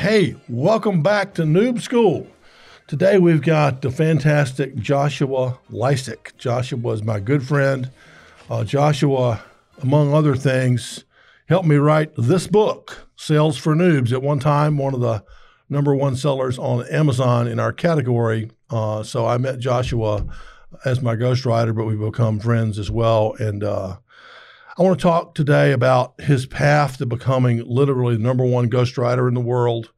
Hey, welcome back to Noob School. Today we've got the fantastic Joshua Lisec. Joshua is my good friend. Uh, Joshua, among other things, helped me write this book, Sales for Noobs. At one time, one of the number one sellers on Amazon in our category. Uh, so I met Joshua as my ghostwriter, but we've become friends as well. And uh, I want to talk today about his path to becoming literally the number one ghostwriter in the world.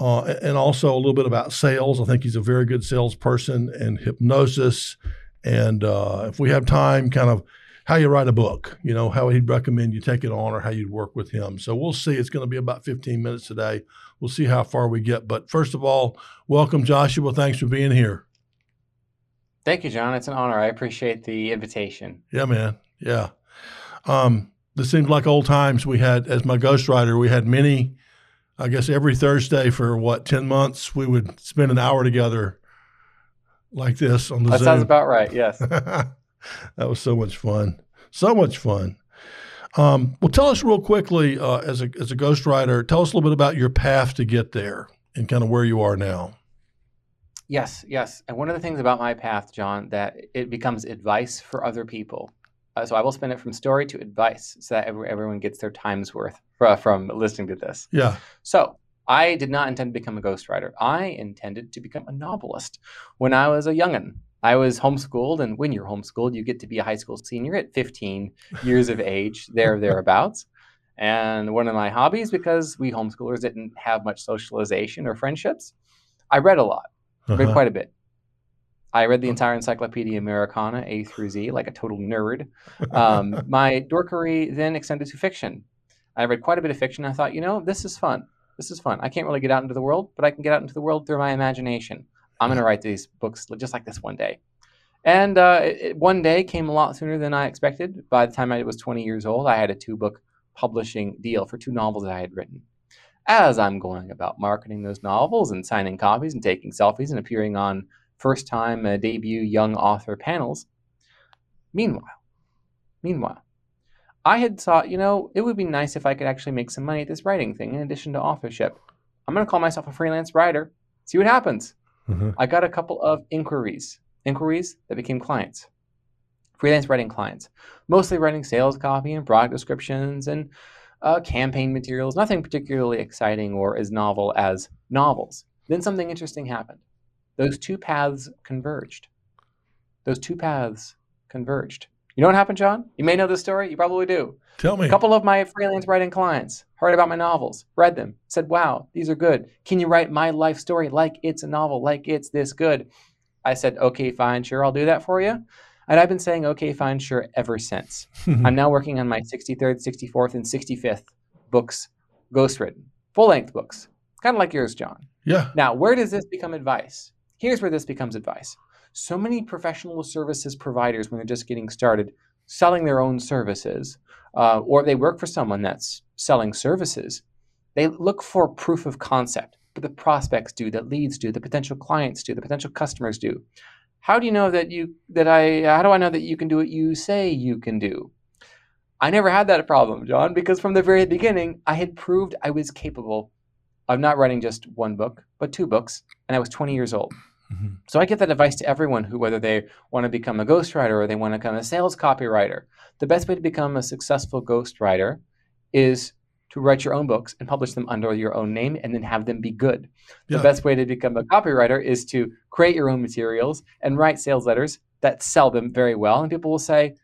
Uh, and also a little bit about sales. I think he's a very good salesperson and hypnosis. And uh, if we have time, kind of how you write a book, you know, how he'd recommend you take it on or how you'd work with him. So we'll see. It's going to be about 15 minutes today. We'll see how far we get. But first of all, welcome, Joshua. Thanks for being here. Thank you, John. It's an honor. I appreciate the invitation. Yeah, man. Yeah. Um, this seems like old times. We had, as my ghostwriter, we had many, I guess every Thursday for what, 10 months, we would spend an hour together like this on the that Zoom. sounds about right. Yes. that was so much fun. So much fun. Um, well, tell us real quickly uh, as a as a ghostwriter, tell us a little bit about your path to get there and kind of where you are now. yes, yes. And one of the things about my path, John, that it becomes advice for other people. Uh, so I will spin it from story to advice, so that every, everyone gets their time's worth fr- from listening to this. Yeah. So I did not intend to become a ghostwriter. I intended to become a novelist when I was a youngin. I was homeschooled, and when you're homeschooled, you get to be a high school senior at 15 years of age, there thereabouts. And one of my hobbies, because we homeschoolers didn't have much socialization or friendships, I read a lot. Read Uh-huh. quite a bit. I read the entire Encyclopedia Americana, A through Z, like a total nerd. Um, my dorkery then extended to fiction. I read quite a bit of fiction. I thought, you know, this is fun. This is fun. I can't really get out into the world, but I can get out into the world through my imagination. I'm going to write these books just like this one day. And uh, it, it- one day came a lot sooner than I expected. By the time I was 20 years old, I had a two book publishing deal for two novels that I had written. As I'm going about marketing those novels and signing copies and taking selfies and appearing on first time uh, debut young author panels, meanwhile, meanwhile, I had thought, you know, it would be nice if I could actually make some money at this writing thing in addition to authorship. I'm going to call myself a freelance writer, see what happens. Mhm. I got a couple of inquiries, inquiries that became clients, freelance writing clients, mostly writing sales copy and product descriptions and uh, campaign materials, nothing particularly exciting or as novel as novels. Then something interesting happened. Those two paths converged. Those two paths converged. You know what happened, John? You may know this story. You probably do. Tell me. A couple of my freelance writing clients heard about my novels, read them, said, Wow, these are good. Can you write my life story like it's a novel, like it's this good? I said, Okay, fine, sure, I'll do that for you. And I've been saying, Okay, fine, sure, ever since. I'm now working on my 63rd, 64th, and 65th books, ghostwritten, full length books, kind of like yours, John. yeah. Now, where does this become advice? Here's where this becomes advice. So many professional services providers, when they're just getting started, selling their own services, uh, or they work for someone that's selling services, they look for proof of concept. But the prospects do, the leads do, the potential clients do, the potential customers do. How do you know that you that I? How do I know that you can do what you say you can do? I never had that problem, John, because from the very beginning, I had proved I was capable of not writing just one book, but two books, and I was 20 years old. Mhm. So I give that advice to everyone who, whether they want to become a ghostwriter or they want to become a sales copywriter, the best way to become a successful ghostwriter is to write your own books and publish them under your own name and then have them be good. The Yeah. best way to become a copywriter is to create your own materials and write sales letters that sell them very well. And people will say,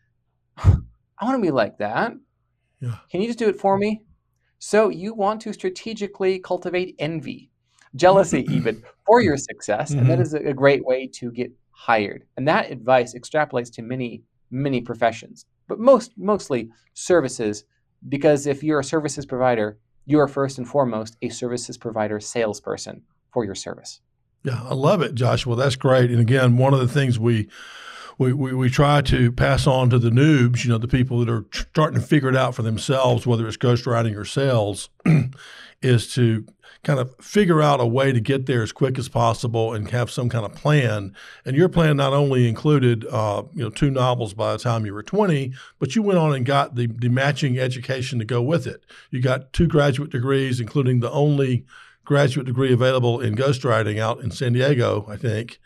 I want to be like that. Yeah. Can you just do it for me? So you want to strategically cultivate envy, jealousy, even for your success. And that Mhm. is a a great way to get hired. And that advice extrapolates to many, many professions, but most mostly services, because if you're a services provider, you are first and foremost a services provider salesperson for your service. Yeah, I love it, Joshua. That's great. And again, one of the things we we, we, we try to pass on to the noobs, you know, the people that are starting to figure it out for themselves, whether it's ghostwriting or sales, is to kind of figure out a way to get there as quick as possible and have some kind of plan. And your plan not only included, uh, you know, two novels by the time you were 20, but you went on and got the, the matching education to go with it. You got two graduate degrees, including the only graduate degree available in ghostwriting out in San Diego, I think.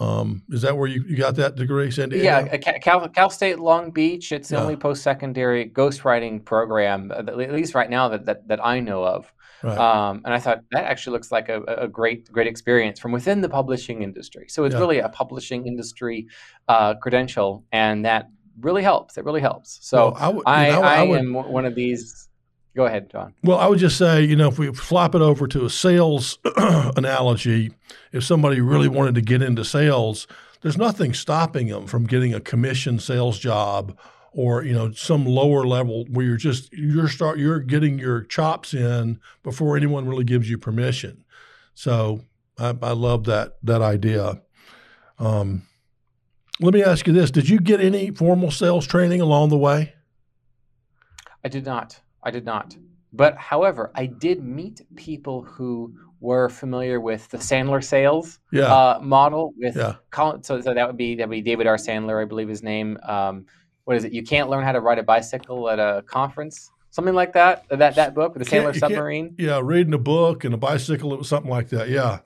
Um, is that where you, you got that degree, San Diego? Yeah, Cal, Cal State Long Beach. It's the Yeah. only post secondary ghostwriting program, uh, at least right now that, that, that I know of. Right. Um, and I thought that actually looks like a, a great great experience from within the publishing industry. So it's Yeah. really a publishing industry uh, credential, and that really helps. It really helps. So Well, I would- you know, I, I would- am one of these. Go ahead, John. Well, I would just say, you know, if we flop it over to a sales analogy, if somebody really wanted to get into sales, there's nothing stopping them from getting a commission sales job or you know some lower level where you're just you're start you're getting your chops in before anyone really gives you permission. So I, I love that that idea. Um, let me ask you this: Did you get any formal sales training along the way? I did not. I did not. But however, I did meet people who were familiar with the Sandler sales Yeah, uh, model. With yeah, Colin, so, so that would be that would be David R. Sandler, I believe his name. Um, what is it? You can't learn how to ride a bicycle at a conference, something like that. That that book, the Can't- Sandler you can't- Submarine. yeah. Reading a book and a bicycle, it was something like that. Yeah,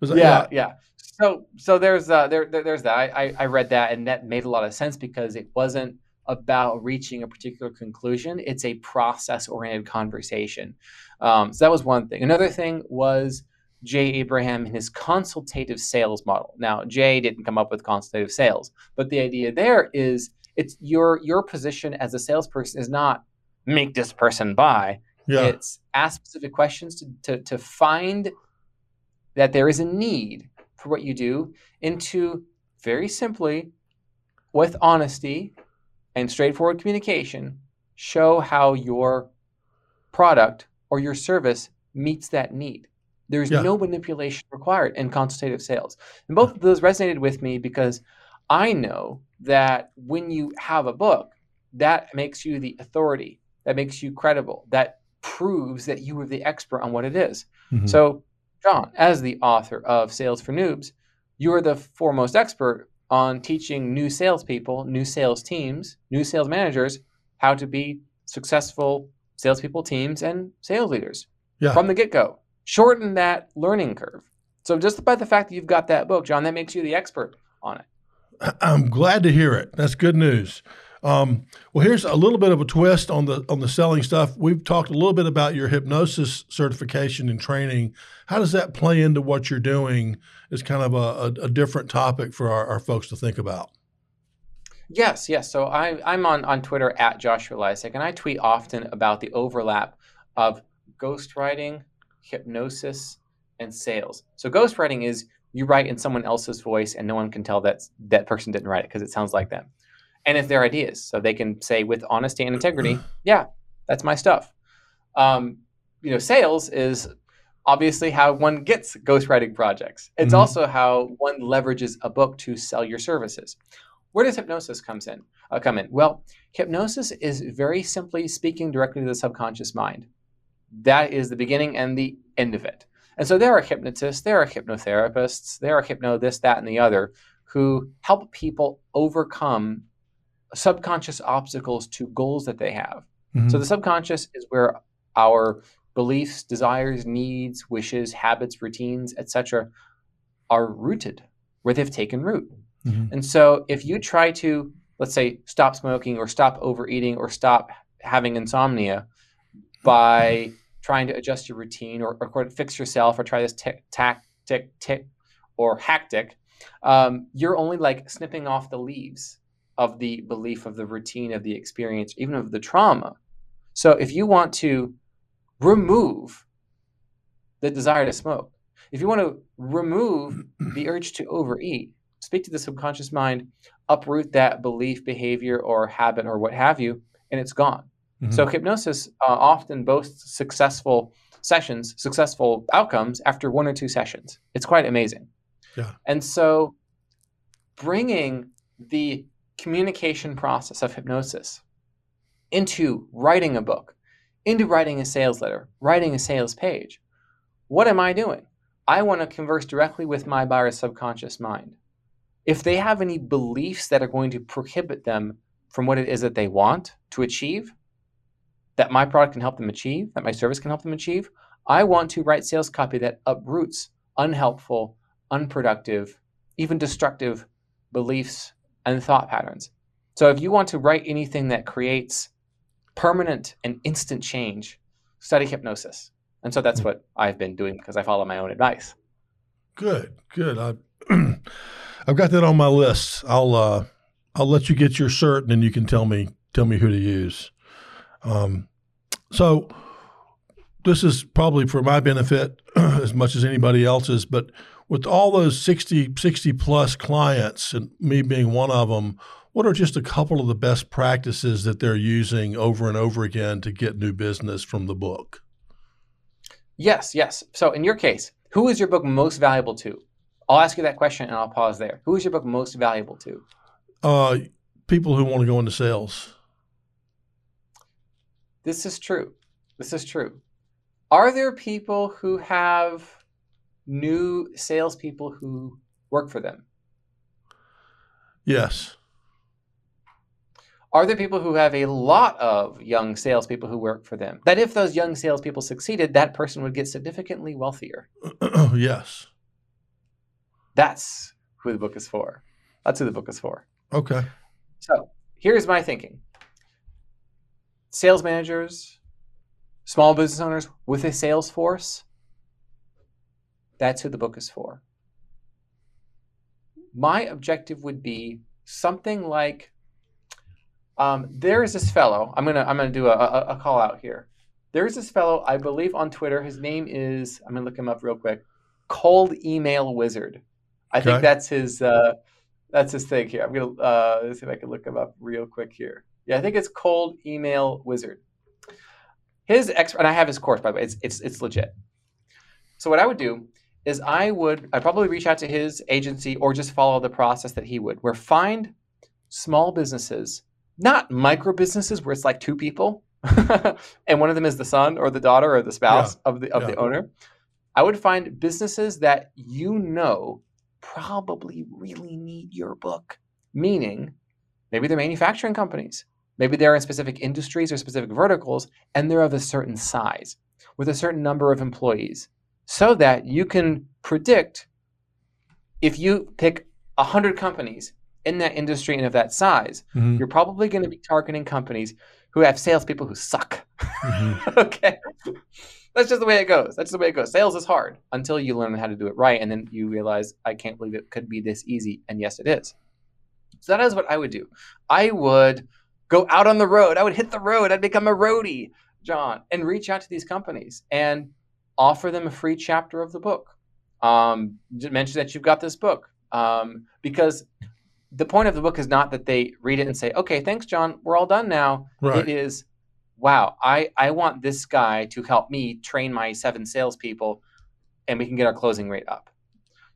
that- yeah, yeah. So so there's uh, there, there there's that. I, I I read that and that made a lot of sense because it wasn't about reaching a particular conclusion. It's a process oriented conversation. Um, so that was one thing. Another thing was Jay Abraham and his consultative sales model. Now Jay didn't come up with consultative sales, but the idea there is it's your your position as a salesperson is not make this person buy. yeah, It's ask specific questions to, to, to find that there is a need for what you do, and to very simply, with honesty and straightforward communication, show how your product or your service meets that need. There's Yeah. no manipulation required in consultative sales. And both of those resonated with me because I know that when you have a book, that makes you the authority, that makes you credible, that proves that you are the expert on what it is. Mhm. So, John, as the author of Sales for Noobs, you are the foremost expert on teaching new salespeople, new sales teams, new sales managers how to be successful salespeople, teams, and sales leaders yeah. from the get go. Shorten that learning curve. So, just by the fact that you've got that book, John, that makes you the expert on it. I'm glad to hear it. That's good news. Um, well, here's a little bit of a twist on the on the selling stuff. We've talked a little bit about your hypnosis certification and training. How does that play into what you're doing? Is kind of a, a, a different topic for our, our folks to think about. Yes, yes. So I, I'm on, on Twitter at Joshua Lisec, and I tweet often about the overlap of ghostwriting, hypnosis, and sales. So ghostwriting is you write in someone else's voice, and no one can tell that that person didn't write it because it sounds like them, and it's their ideas. So they can say with honesty and integrity, "Yeah, that's my stuff." Um, you know, sales is obviously how one gets ghostwriting projects. It's Mhm. also how one leverages a book to sell your services. Where does hypnosis comes in? Uh, come in? Well, hypnosis is very simply speaking directly to the subconscious mind. That is the beginning and the end of it. And so there are hypnotists, there are hypnotherapists, there are hypno this, that, and the other who help people overcome subconscious obstacles to goals that they have. Mhm. So the subconscious is where our beliefs, desires, needs, wishes, habits, routines, etc., are rooted, where they've taken root. Mhm. And so if you try to, let's say, stop smoking or stop overeating or stop having insomnia by trying to adjust your routine or, or fix yourself or try this tick, tack, tick, tick, or hactic, um, you're only like snipping off the leaves of the belief of the routine of the experience, even of the trauma. So if you want to remove the desire to smoke, if you want to remove the urge to overeat, speak to the subconscious mind, uproot that belief, behavior, or habit, or what have you, and it's gone. Mhm. So hypnosis uh, often boasts successful sessions, successful outcomes after one or two sessions. It's quite amazing. Yeah. And so bringing the communication process of hypnosis into writing a book, into writing a sales letter, writing a sales page, what am I doing? I want to converse directly with my buyer's subconscious mind. If they have any beliefs that are going to prohibit them from what it is that they want to achieve, that my product can help them achieve, that my service can help them achieve, I want to write sales copy that uproots unhelpful, unproductive, even destructive beliefs and thought patterns. So if you want to write anything that creates permanent and instant change, study hypnosis. And so that's hmm. what I've been doing because I follow my own advice. Good, good. I, I've got that on my list. I'll uh, I'll let you get your cert, and then you can tell me tell me who to use. Um, so this is probably for my benefit as much as anybody else's, but with all those 60, 60 plus clients and me being one of them, what are just a couple of the best practices that they're using over and over again to get new business from the book? Yes, yes. So in your case, who is your book most valuable to? I'll ask you that question and I'll pause there. Who is your book most valuable to? Uh, people who want to go into sales. This is true. This is true. Are there people who have new salespeople who work for them? Yes. Are there people who have a lot of young salespeople who work for them? That if those young salespeople succeeded, that person would get significantly wealthier. yes. That's who the book is for. That's who the book is for. Okay. So here's my thinking sales managers, small business owners with a sales force, that's who the book is for. My objective would be something like um, there is this fellow. I'm gonna I'm gonna do a, a, a call out here. There is this fellow, I believe, on Twitter. His name is I'm gonna look him up real quick. Cold Email Wizard. I okay. think that's his uh, that's his thing here. I'm gonna uh, let's see if I can look him up real quick here. Yeah, I think it's Cold Email Wizard his expert, and I have his course by the way. It's it's it's legit. So what I would do is I would I'd probably reach out to his agency or just follow the process that he would, where find small businesses, not micro businesses where it's like two people, and one of them is the son or the daughter or the spouse yeah. of the of yeah. the owner. I would find businesses that you know probably really need your book. Meaning, maybe they're manufacturing companies. Maybe they're in specific industries or specific verticals, and they're of a certain size with a certain number of employees, so that you can predict if you pick 100 companies in that industry and of that size, mm-hmm. you're probably going to be targeting companies who have salespeople who suck. Mm-hmm. okay. That's just the way it goes. That's the way it goes. Sales is hard until you learn how to do it right. And then you realize, I can't believe it could be this easy. And yes, it is. So that is what I would do. I would go out on the road. I would hit the road. I'd become a roadie, John, and reach out to these companies and offer them a free chapter of the book. Um, mention that you've got this book um, because the point of the book is not that they read it and say, "Okay, thanks, John. We're all done now." Right. It is, "Wow, I I want this guy to help me train my seven salespeople, and we can get our closing rate up."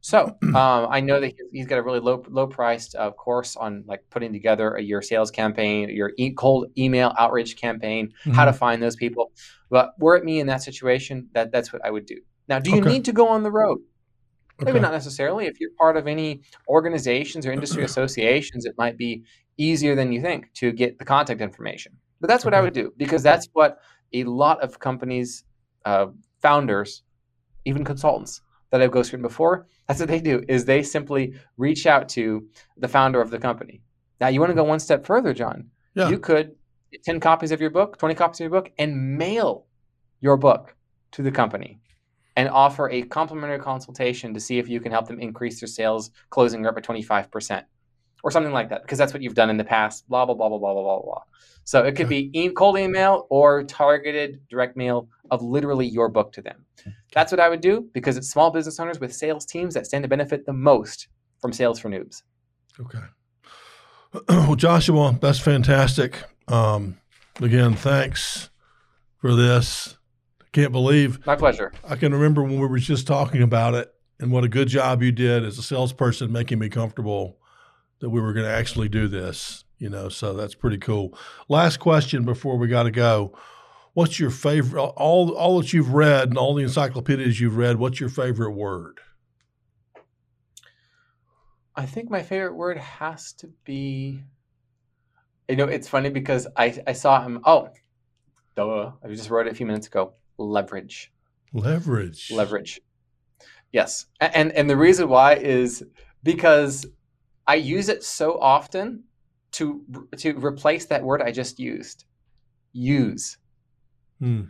So um, I know that he's got a really low low priced uh, course on like putting together a your sales campaign, your e- cold email outreach campaign, mm-hmm. how to mm-hmm. find those people. But were it me in that situation, that that's what I would do. Now, do you okay. need to go on the road? Okay. Maybe not necessarily. If you're part of any organizations or industry associations, it might be easier than you think to get the contact information. But that's what okay. I would do because that's what a lot of companies, uh, founders, even consultants that I've ghosted before, that's what they do is they simply reach out to the founder of the company. Now you want to go one step further, John. Yeah. You could get 10 copies of your book, 20 copies of your book, and mail your book to the company and offer a complimentary consultation to see if you can help them increase their sales closing rate by 25% or something like that, because that's what you've done in the past, blah, blah, blah, blah, blah, blah, blah, blah. So it could be e- cold email or targeted direct mail of literally your book to them. That's what I would do because it's small business owners with sales teams that stand to benefit the most from Sales for Noobs. Okay. Well, Joshua, that's fantastic. Um, again, thanks for this. I can't believe. My pleasure. I can remember when we were just talking about it and what a good job you did as a salesperson making me comfortable that we were going to actually do this, you know, so that's pretty cool. Last question before we got to go what's your favorite all all that you've read and all the encyclopedias you've read what's your favorite word i think my favorite word has to be you know it's funny because i i saw him oh duh, i just wrote it a few minutes ago leverage Leverage. Leverage. Yes. And and the reason why is because I use it so often to to replace that word I just used. Use. Hmm.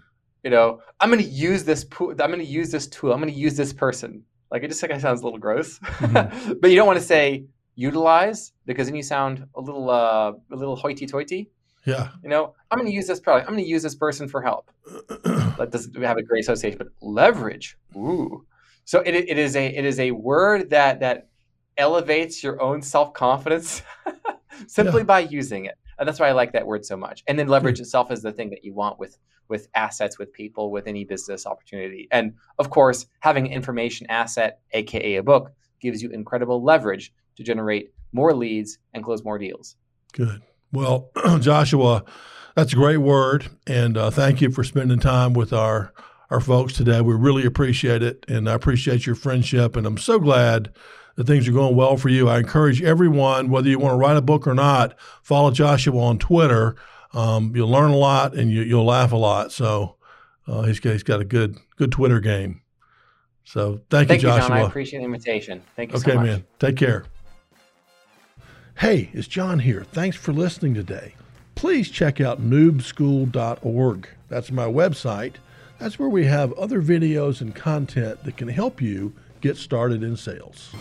You know, I'm going to use this. I'm going to use this tool. I'm going to use this person. Like it just like sounds a little gross, mm-hmm. but you don't want to say utilize because then you sound a little uh, a little hoity-toity. Yeah. You know, I'm going to use this product. I'm going to use this person for help. that doesn't have a great association, but leverage. Ooh. So it, it is a it is a word that that elevates your own self confidence simply yeah. by using it, and that's why I like that word so much. And then leverage itself is the thing that you want with with assets, with people, with any business opportunity. And of course, having an information asset, aka a book, gives you incredible leverage to generate more leads and close more deals. Good. Well, Joshua, that's a great word, and uh, thank you for spending time with our our folks today. We really appreciate it, and I appreciate your friendship, and I'm so glad that things are going well for you. I encourage everyone, whether you want to write a book or not, follow Joshua on Twitter. Um, you'll learn a lot and you, will laugh a lot. So uh, he's, he's got a good good Twitter game. So thank, thank you, Joshua. John. I appreciate the invitation. Thank you okay, so man. Take care. Hey, it's John here. Thanks for listening today. Please check out noobschool.org. That's my website. That's where we have other videos and content that can help you get started in sales.